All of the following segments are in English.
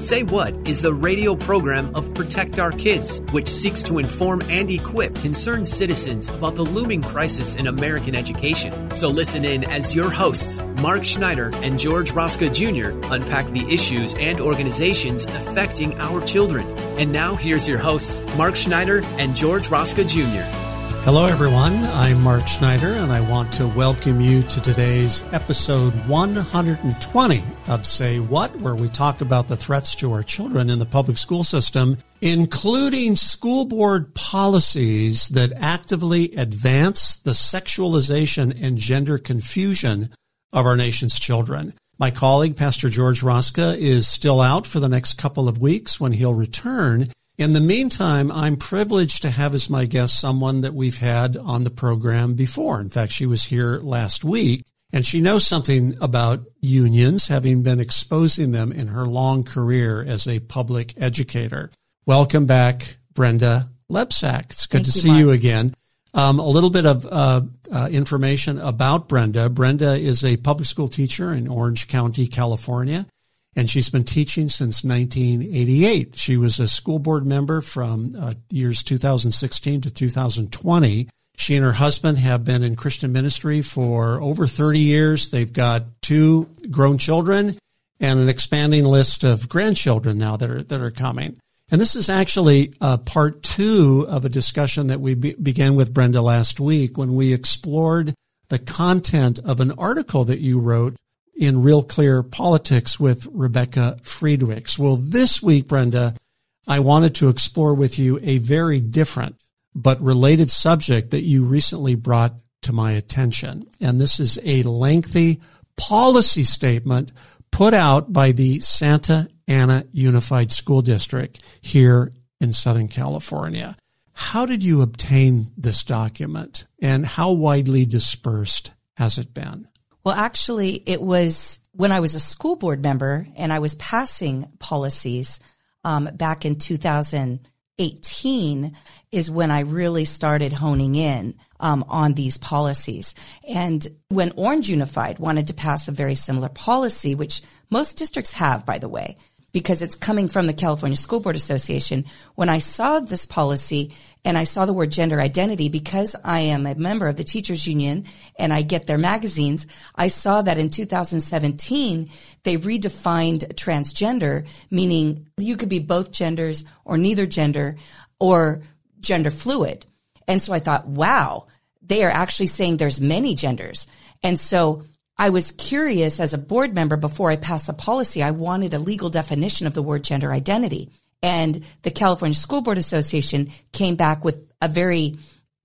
Say What is the radio program of Protect Our Kids, which seeks to inform and equip concerned citizens about the looming crisis in American education. So listen in as your hosts, Mark Schneider and George Rosca Jr., unpack the issues and organizations affecting our children. And now here's your hosts, Mark Schneider and George Rosca Jr. Hello, everyone. I'm Mark Schneider, and I want to welcome you to today's episode 120 of Say What, where we talk about the threats to our children in the public school system, including school board policies that actively advance the sexualization and gender confusion of our nation's children. My colleague, Pastor George Rosca, is still out for the next couple of weeks when he'll return. In the meantime, I'm privileged to have as my guest someone that we've had on the program before. In fact, she was here last week and she knows something about unions, having been exposing them in her long career as a public educator. Welcome back, Brenda Lebsack. It's good Thank to you, see Mark. you again. Um, a little bit of uh, uh, information about Brenda. Brenda is a public school teacher in Orange County, California, and she's been teaching since 1988. She was a school board member from uh, years 2016 to 2020. She and her husband have been in Christian ministry for over 30 years. They've got two grown children and an expanding list of grandchildren now that are that are coming. And this is actually uh, part two of a discussion that we be- began with Brenda last week when we explored the content of an article that you wrote in Real Clear Politics with Rebecca Friedrichs. Well, this week, Brenda, I wanted to explore with you a very different but related subject that you recently brought to my attention. And this is a lengthy policy statement put out by the Santa Ana Unified School District here in Southern California. How did you obtain this document and how widely dispersed has it been? Well, actually, it was when I was a school board member and I was passing policies um, back in 2018 is when I really started honing in um, on these policies. And when Orange Unified wanted to pass a very similar policy, which most districts have, by the way, because it's coming from the California School Board Association. When I saw this policy and I saw the word gender identity, because I am a member of the teachers union and I get their magazines, I saw that in 2017, they redefined transgender, meaning you could be both genders or neither gender or gender fluid. And so I thought, wow, they are actually saying there's many genders. And so I was curious as a board member before I passed the policy, I wanted a legal definition of the word gender identity. And the California School Board Association came back with a very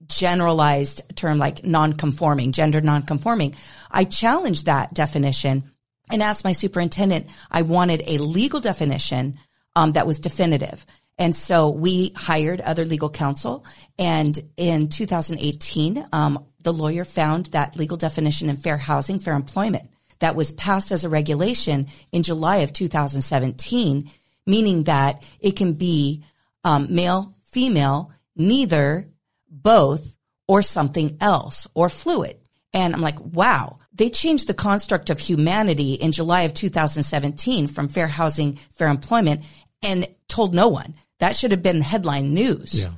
generalized term like non-conforming, gender non-conforming. I challenged that definition and asked my superintendent, I wanted a legal definition um, that was definitive. And so we hired other legal counsel. And in 2018, um, the lawyer found that legal definition in fair housing, fair employment that was passed as a regulation in July of 2017, meaning that it can be um, male, female, neither, both, or something else, or fluid. And I'm like, wow, they changed the construct of humanity in July of 2017 from fair housing, fair employment and told no one. That should have been headline news. Yeah.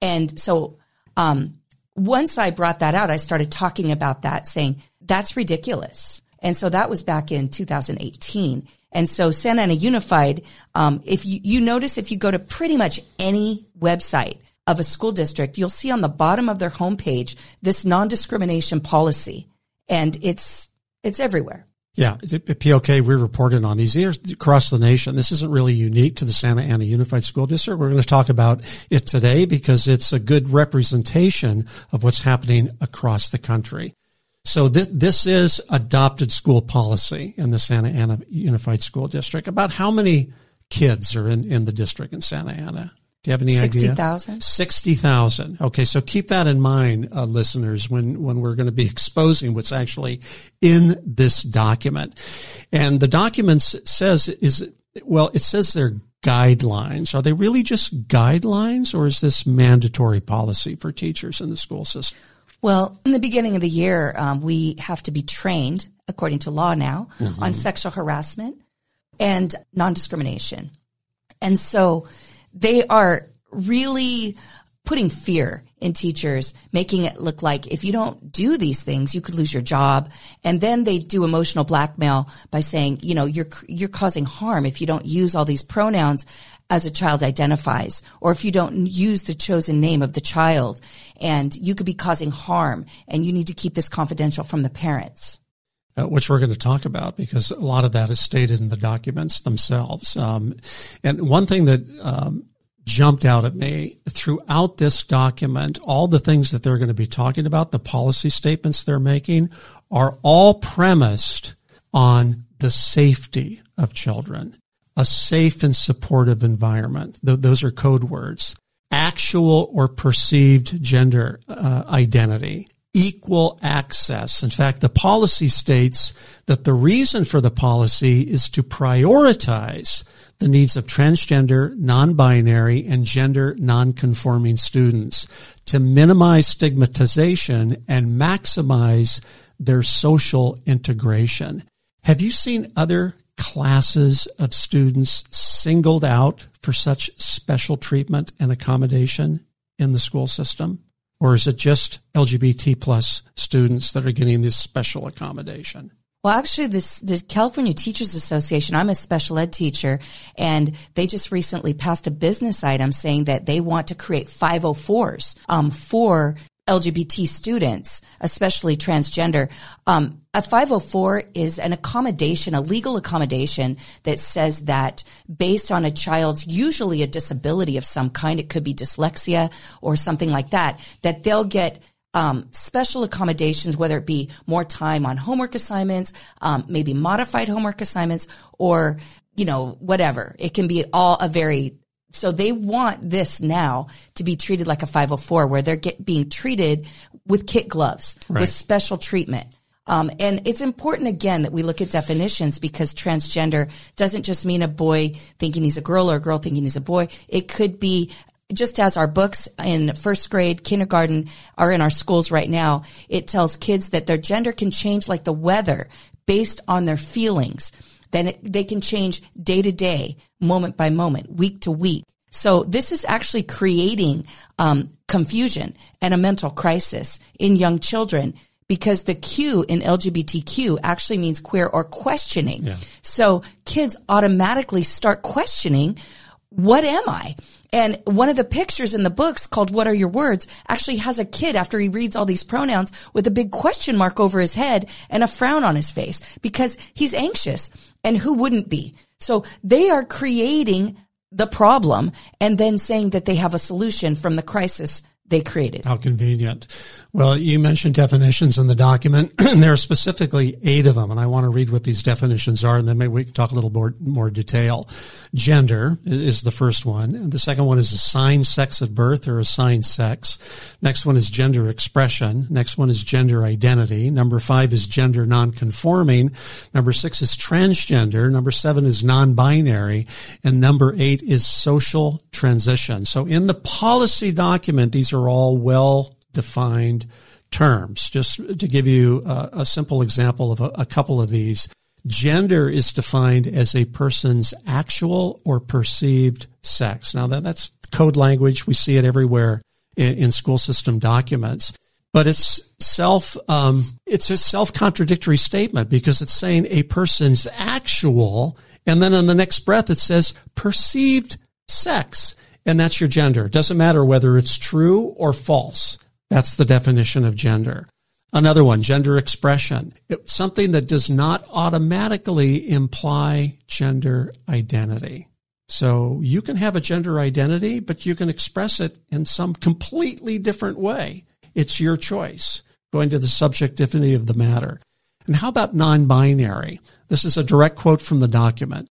And so, um, once I brought that out, I started talking about that saying that's ridiculous. And so that was back in 2018. And so Santa Ana Unified, um, if you, you notice, if you go to pretty much any website, of a school district, you'll see on the bottom of their homepage this non-discrimination policy. And it's, it's everywhere. Yeah, POK, we reported on these years across the nation. This isn't really unique to the Santa Ana Unified School District. We're going to talk about it today because it's a good representation of what's happening across the country. So this, this is adopted school policy in the Santa Ana Unified School District. About how many kids are in, in the district in Santa Ana? Do you have any 60, idea? 60,000. 60,000. Okay. So keep that in mind, uh, listeners, when, when we're going to be exposing what's actually in this document. And the document says is, well, it says they're guidelines. Are they really just guidelines or is this mandatory policy for teachers in the school system? Well, in the beginning of the year, um, we have to be trained, according to law now, mm-hmm. on sexual harassment and non-discrimination. And so they are really putting fear in teachers, making it look like if you don't do these things, you could lose your job. And then they do emotional blackmail by saying, you know, you're, you're causing harm if you don't use all these pronouns as a child identifies, or if you don't use the chosen name of the child and you could be causing harm and you need to keep this confidential from the parents. Uh, which we're going to talk about because a lot of that is stated in the documents themselves. Um, and one thing that um, jumped out at me throughout this document, all the things that they're going to be talking about, the policy statements they're making, are all premised on the safety of children, a safe and supportive environment. Th- those are code words. Actual or perceived gender uh, identity, equal access. In fact, the policy states that the reason for the policy is to prioritize the needs of transgender, non-binary, and gender non-conforming students to minimize stigmatization and maximize their social integration. Have you seen other classes of students singled out for such special treatment and accommodation in the school system? Or is it just LGBT plus students that are getting this special accommodation? Well, actually, this the California Teachers Association. I'm a special ed teacher, and they just recently passed a business item saying that they want to create 504s um, for LGBT students, especially transgender. Um, a 504 is an accommodation, a legal accommodation that says that based on a child's usually a disability of some kind, it could be dyslexia or something like that, that they'll get um, special accommodations, whether it be more time on homework assignments, um, maybe modified homework assignments, or you know whatever. It can be all a very so they want this now to be treated like a 504 where they're get, being treated with kit gloves, right. with special treatment. Um, and it's important again that we look at definitions because transgender doesn't just mean a boy thinking he's a girl or a girl thinking he's a boy. It could be just as our books in first grade, kindergarten are in our schools right now. It tells kids that their gender can change like the weather based on their feelings then it, they can change day to day, moment by moment, week to week. So this is actually creating um, confusion and a mental crisis in young children because the Q in LGBTQ actually means queer or questioning. Yeah. So kids automatically start questioning, what am I? And one of the pictures in the books called What Are Your Words actually has a kid after he reads all these pronouns with a big question mark over his head and a frown on his face because he's anxious. And who wouldn't be? So they are creating the problem and then saying that they have a solution from the crisis they created. How convenient. Well, you mentioned definitions in the document, and there are specifically eight of them, and I want to read what these definitions are, and then maybe we can talk a little more, more detail. Gender is the first one. The second one is assigned sex at birth or assigned sex. Next one is gender expression. Next one is gender identity. Number five is gender nonconforming. Number six is transgender. Number seven is non-binary. And number eight is social transition. So in the policy document, these are all well defined terms. Just to give you a, a simple example of a, a couple of these. Gender is defined as a person's actual or perceived sex. Now that, that's code language. We see it everywhere in, in school system documents. But it's self, um, it's a self-contradictory statement because it's saying a person's actual, and then in the next breath it says perceived sex. and that's your gender. It doesn't matter whether it's true or false. That's the definition of gender. Another one, gender expression. It's something that does not automatically imply gender identity. So you can have a gender identity, but you can express it in some completely different way. It's your choice, going to the subjectivity of the matter. And how about non-binary? This is a direct quote from the document.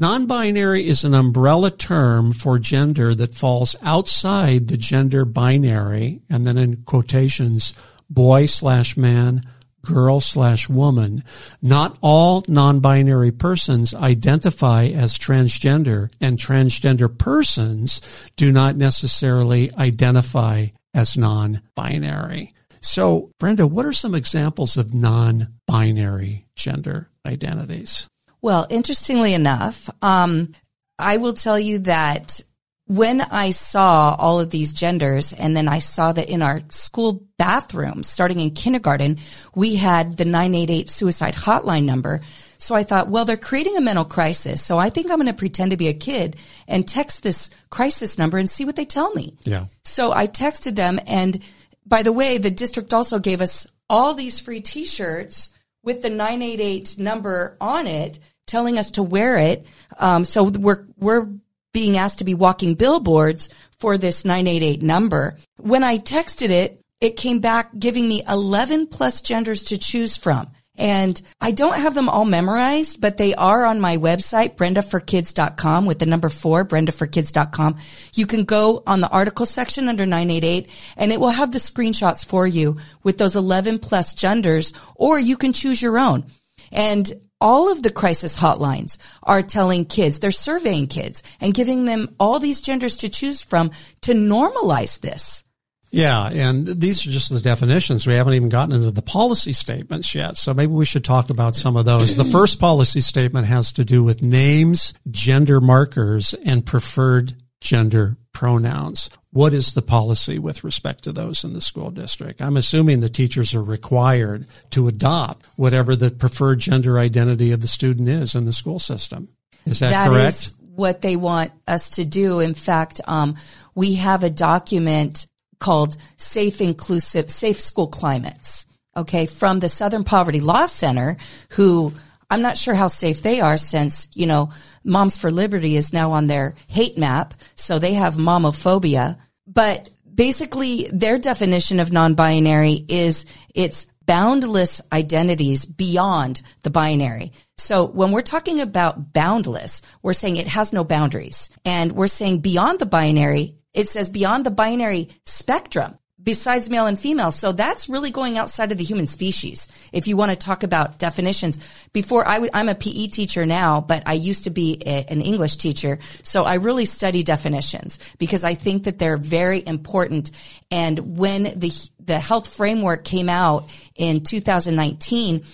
Non-binary is an umbrella term for gender that falls outside the gender binary, and then in quotations, boy slash man, girl slash woman. Not all non-binary persons identify as transgender and transgender persons do not necessarily identify as non-binary. So, Brenda, what are some examples of non-binary gender identities? Well, interestingly enough, um, I will tell you that when I saw all of these genders and then I saw that in our school bathroom, starting in kindergarten, we had the 988 suicide hotline number. So I thought, well, they're creating a mental crisis. So I think I'm going to pretend to be a kid and text this crisis number and see what they tell me. Yeah. So I texted them. And by the way, the district also gave us all these free t-shirts with the 988 number on it telling us to wear it. Um, so we're, we're being asked to be walking billboards for this 988 number. When I texted it, it came back giving me 11 plus genders to choose from. And I don't have them all memorized, but they are on my website, brendaforkids.com with the number four, brendaforkids.com. You can go on the article section under 988 and it will have the screenshots for you with those 11 plus genders, or you can choose your own. And all of the crisis hotlines are telling kids, they're surveying kids and giving them all these genders to choose from to normalize this. Yeah, and these are just the definitions. We haven't even gotten into the policy statements yet, so maybe we should talk about some of those. The first policy statement has to do with names, gender markers, and preferred gender pronouns. What is the policy with respect to those in the school district? I'm assuming the teachers are required to adopt whatever the preferred gender identity of the student is in the school system. Is that, That correct? is what they want us to do. In fact, um, we have a document called Safe Inclusive, Safe School Climates. Okay. From the Southern Poverty Law Center, who I'm not sure how safe they are since, you know, Moms for Liberty is now on their hate map. So they have momophobia, but basically their definition of non-binary is it's boundless identities beyond the binary. So when we're talking about boundless, we're saying it has no boundaries and we're saying beyond the binary, it says beyond the binary spectrum besides male and female. So that's really going outside of the human species. If you want to talk about definitions before I w- I'm a PE teacher now, but I used to be a, an English teacher. So I really study definitions because I think that they're very important. And when the, the health framework came out in 2019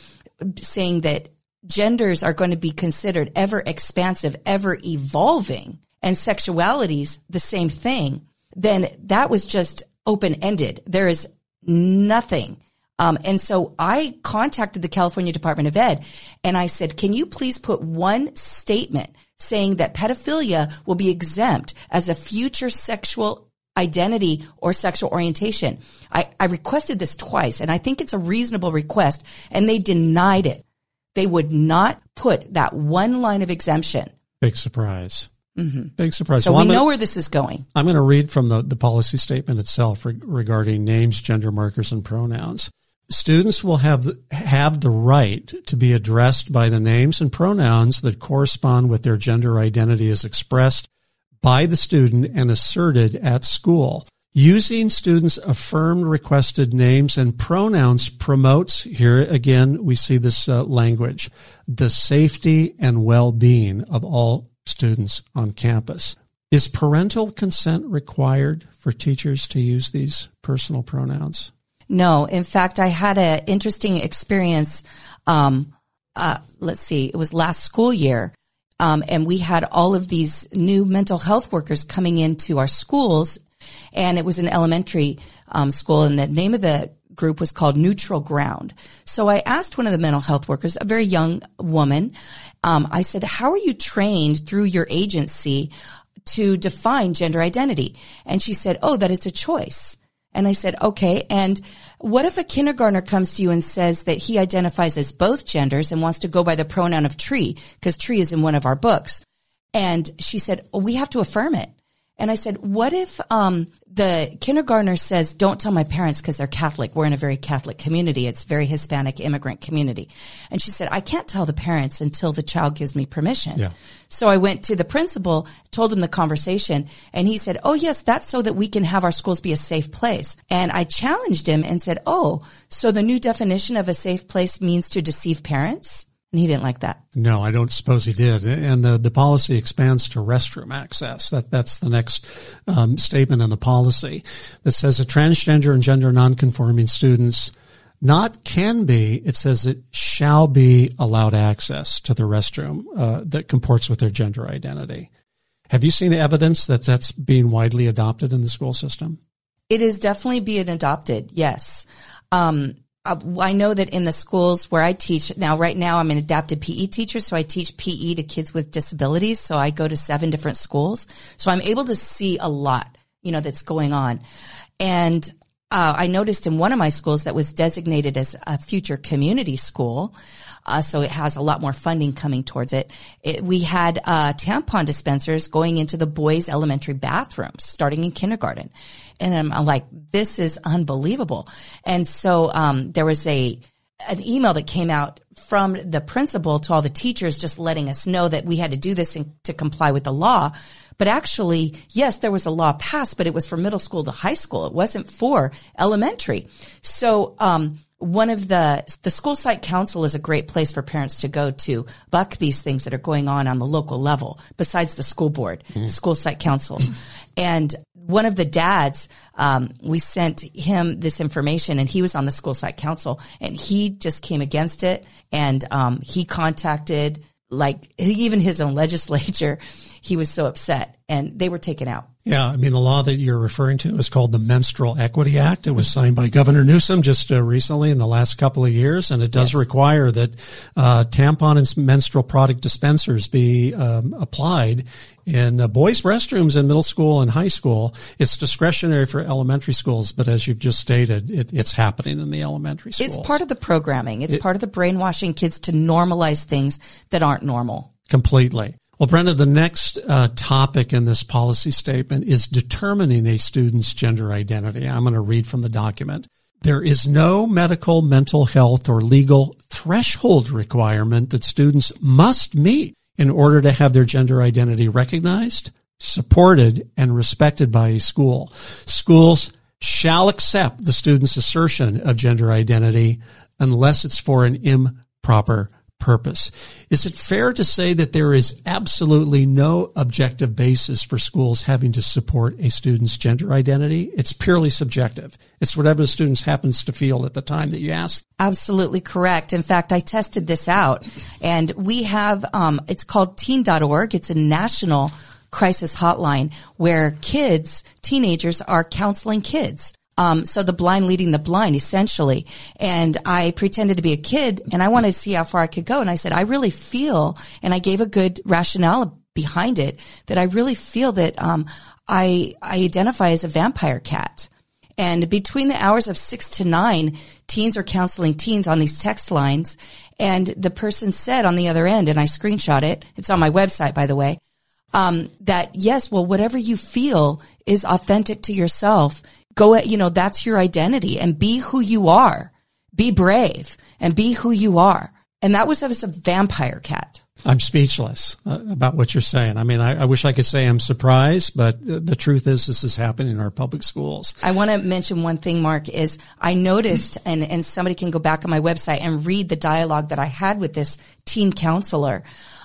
saying that genders are going to be considered ever expansive, ever evolving and sexualities the same thing, then that was just open ended. There is nothing. Um, and so I contacted the California Department of Ed and I said, can you please put one statement saying that pedophilia will be exempt as a future sexual identity or sexual orientation? I, I requested this twice and I think it's a reasonable request and they denied it. They would not put that one line of exemption. Big surprise. Big surprise. So Well, we gonna- know where this is going. I'm going to read from the, the policy statement itself re- regarding names, gender markers, and pronouns. Students will have the, have the right to be addressed by the names and pronouns that correspond with their gender identity as expressed by the student and asserted at school. Using students' affirmed requested names and pronouns promotes, here again, we see this uh, language, the safety and well-being of all students on campus. Is parental consent required for teachers to use these personal pronouns? No, in fact, I had an interesting experience. Um, uh, let's see, it was last school year. Um, and we had all of these new mental health workers coming into our schools and it was an elementary, um, school and the name of the group was called Neutral Ground. So I asked one of the mental health workers, a very young woman, um, I said, how are you trained through your agency to define gender identity? And she said, Oh, that it's a choice. And I said, okay. And what if a kindergartner comes to you and says that he identifies as both genders and wants to go by the pronoun of tree because tree is in one of our books? And she said, we have to affirm it. And I said, what if, um, the kindergartner says, don't tell my parents because they're Catholic. We're in a very Catholic community. It's very Hispanic immigrant community. And she said, I can't tell the parents until the child gives me permission. Yeah. So I went to the principal, told him the conversation, and he said, Oh, yes, that's so that we can have our schools be a safe place. And I challenged him and said, Oh, so the new definition of a safe place means to deceive parents? And he didn't like that. No, I don't suppose he did. And the, the policy expands to restroom access. That, that's the next um, statement in the policy that says that transgender and gender nonconforming students not can be, it says it shall be allowed access to the restroom uh, that comports with their gender identity. Have you seen evidence that that's being widely adopted in the school system? It is definitely being adopted, yes. Um, I know that in the schools where I teach now, right now I'm an adapted PE teacher, so I teach PE to kids with disabilities. So I go to seven different schools. So I'm able to see a lot, you know, that's going on. And uh, I noticed in one of my schools that was designated as a future community school, uh, so it has a lot more funding coming towards it. it we had uh, tampon dispensers going into the boys' elementary bathrooms starting in kindergarten, and I'm, like, this is unbelievable. And so um, there was a an email that came out from the principal to all the teachers, just letting us know that we had to do this in, to comply with the law. But actually, yes, there was a law passed, but it was for middle school to high school. It wasn't for elementary. So, um, one of the the school site council is a great place for parents to go to buck these things that are going on on the local level besides the school board mm. school site council and one of the dads um, we sent him this information and he was on the school site council and he just came against it and um, he contacted like even his own legislature he was so upset and they were taken out yeah, I mean, the law that you're referring to is called the Menstrual Equity Act. It was signed by Governor Newsom just uh, recently in the last couple of years, and it does yes. require that uh, tampon and menstrual product dispensers be um, applied in uh, boys' restrooms in middle school and high school. It's discretionary for elementary schools, but as you've just stated, it, it's happening in the elementary schools. It's part of the programming. It's it, part of the brainwashing kids to normalize things that aren't normal. Completely. Well, Brenda, the next uh, topic in this policy statement is determining a student's gender identity. I'm going to read from the document. There is no medical, mental health, or legal threshold requirement that students must meet in order to have their gender identity recognized, supported, and respected by a school. Schools shall accept the student's assertion of gender identity unless it's for an improper purpose. Is it fair to say that there is absolutely no objective basis for schools having to support a student's gender identity? It's purely subjective. It's whatever the student happens to feel at the time that you ask. Absolutely correct. In fact, I tested this out and we have, um, it's called teen.org. It's a national crisis hotline where kids, teenagers are counseling kids. Um, so the blind leading the blind, essentially. And I pretended to be a kid and I wanted to see how far I could go. And I said, I really feel, and I gave a good rationale behind it, that I really feel that, um, I, I identify as a vampire cat. And between the hours of six to nine, teens are counseling teens on these text lines. And the person said on the other end, and I screenshot it. It's on my website, by the way. Um, that yes, well, whatever you feel is authentic to yourself go at, you know, that's your identity and be who you are. Be brave and be who you are. And that was as a vampire cat. I'm speechless uh, about what you're saying. I mean, I, I, wish I could say I'm surprised, but the truth is this is happening in our public schools. I want to mention one thing, Mark, is I noticed, and, and somebody can go back on my website and read the dialogue that I had with this teen counselor.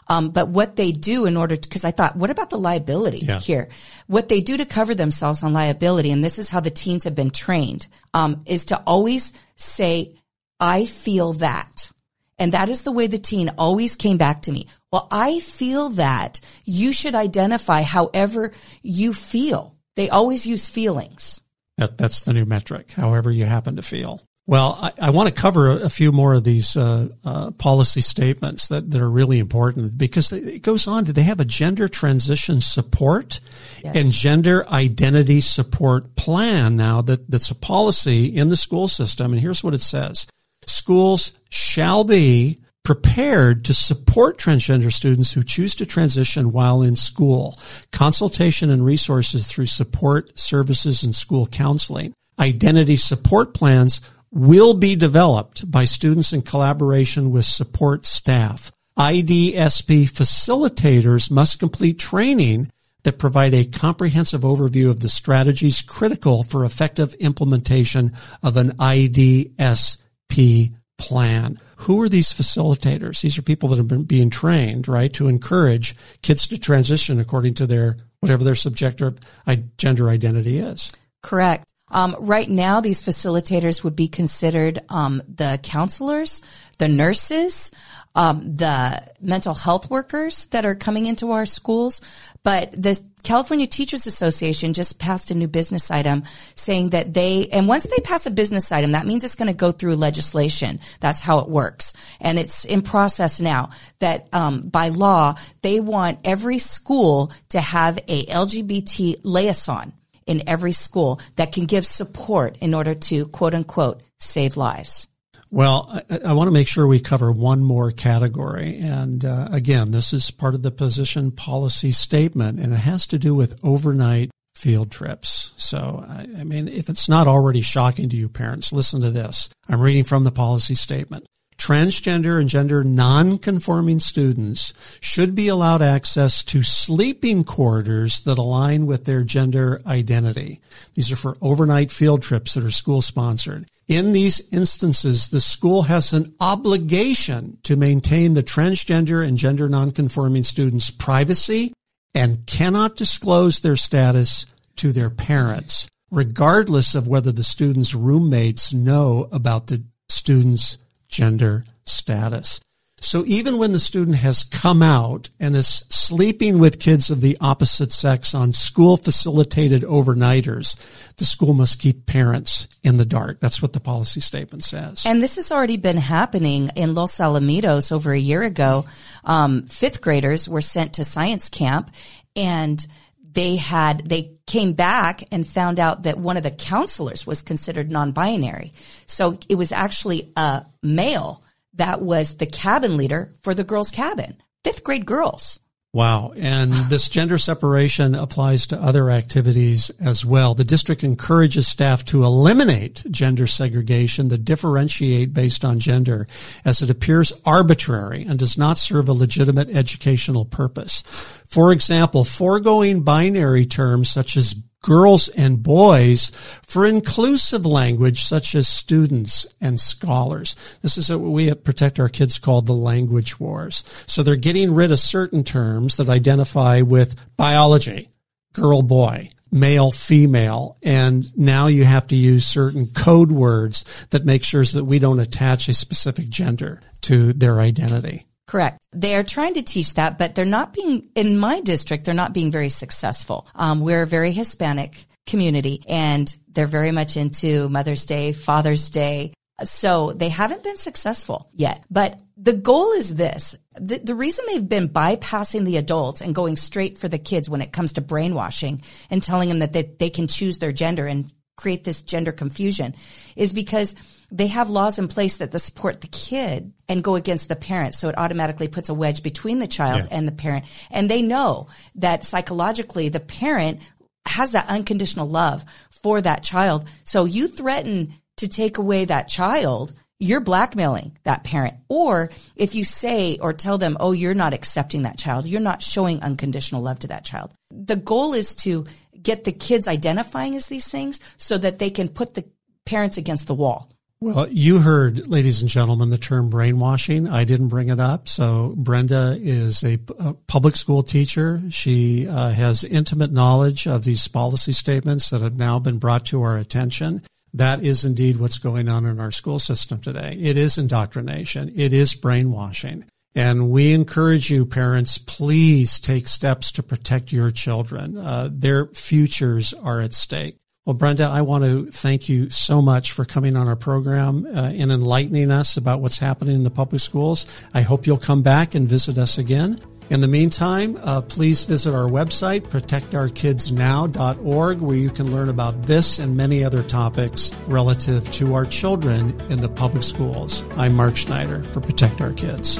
Um, but what they do in order to, cause I thought, what about the liability yeah. here? What they do to cover themselves on liability, and this is how the teens have been trained, um, is to always say, I feel that. And that is the way the teen always came back to me. Well, I feel that you should identify however you feel. They always use feelings. That, that's the new metric, however you happen to feel. Well, I, I, want to cover a, few more of these uh, uh, policy statements that, that are really important because it goes on to they have a gender transition support yes. and gender identity support plan now that, that's a policy in the school system. And here's what it says. Schools shall be prepared to support transgender students who choose to transition while in school. Consultation and resources through support services and school counseling. Identity support plans will be developed by students in collaboration with support staff. IDSP facilitators must complete training that provide a comprehensive overview of the strategies critical for effective implementation of an IDSP plan. Who are these facilitators? These are people that have been being trained, right, to encourage kids to transition according to their whatever their subjective gender identity is. Correct. Um, right now, these facilitators would be considered um, the counselors, the nurses, um, the mental health workers that are coming into our schools. But the California Teachers Association just passed a new business item saying that they, and once they pass a business item, that means it's going to go through legislation. That's how it works. And it's in process now that, um, by law, they want every school to have a LGBT liaison in every school that can give support in order to quote unquote save lives. Well, I, I, want to make sure we cover one more category. And uh, again, this is part of the position policy statement, and it has to do with overnight field trips. So, I, I mean, if it's not already shocking to you parents, listen to this. I'm reading from the policy statement transgender and gender non-conforming students should be allowed access to sleeping quarters that align with their gender identity. These are for overnight field trips that are school sponsored. In these instances, the school has an obligation to maintain the transgender and gender nonconforming students' privacy and cannot disclose their status to their parents, regardless of whether the student's roommates know about the student's gender status. So even when the student has come out and is sleeping with kids of the opposite sex on school facilitated overnighters, the school must keep parents in the dark. That's what the policy statement says. And this has already been happening in Los Alamitos over a year ago. Um, fifth graders were sent to science camp and they had, they came back and found out that one of the counselors was considered non-binary. So it was actually a male that was the cabin leader for the girls' cabin, fifth grade girls. Wow. And this gender separation applies to other activities as well. The district encourages staff to eliminate gender segregation that differentiate based on gender as it appears arbitrary and does not serve a legitimate educational purpose. For example, foregoing binary terms such as girls and boys for inclusive language such as students and scholars. This is what we at Protect Our Kids call the language wars. So they're getting rid of certain terms that identify with biology, girl, boy, male, female, and now you have to use certain code words that make sure that we don't attach a specific gender to their identity. Correct. They are trying to teach that, but they're not being, in my district, they're not being very successful. Um, we're a very Hispanic community and they're very much into Mother's Day, Father's Day. So they haven't been successful yet, but the goal is this. The, the, reason they've been bypassing the adults and going straight for the kids when it comes to brainwashing and telling them that they, they can choose their gender and create this gender confusion is because they have laws in place that support the kid and go against the parent. So it automatically puts a wedge between the child yeah. and the parent. And they know that psychologically the parent has that unconditional love for that child. So you threaten to take away that child, you're blackmailing that parent. Or if you say or tell them, oh, you're not accepting that child, you're not showing unconditional love to that child. The goal is to get the kids identifying as these things so that they can put the parents against the wall. Well, you heard, ladies and gentlemen, the term brainwashing. I didn't bring it up. So Brenda is a, a public school teacher. She uh, has intimate knowledge of these policy statements that have now been brought to our attention. That is indeed what's going on in our school system today. It is indoctrination. It is brainwashing. And we encourage you, parents, please take steps to protect your children. Uh, their futures are at stake. Well, Brenda, I want to thank you so much for coming on our program uh, and enlightening us about what's happening in the public schools. I hope you'll come back and visit us again. In the meantime, uh, please visit our website, protectourkidsnow.org, where you can learn about this and many other topics relative to our children in the public schools. I'm Mark Schneider for Protect Our Kids.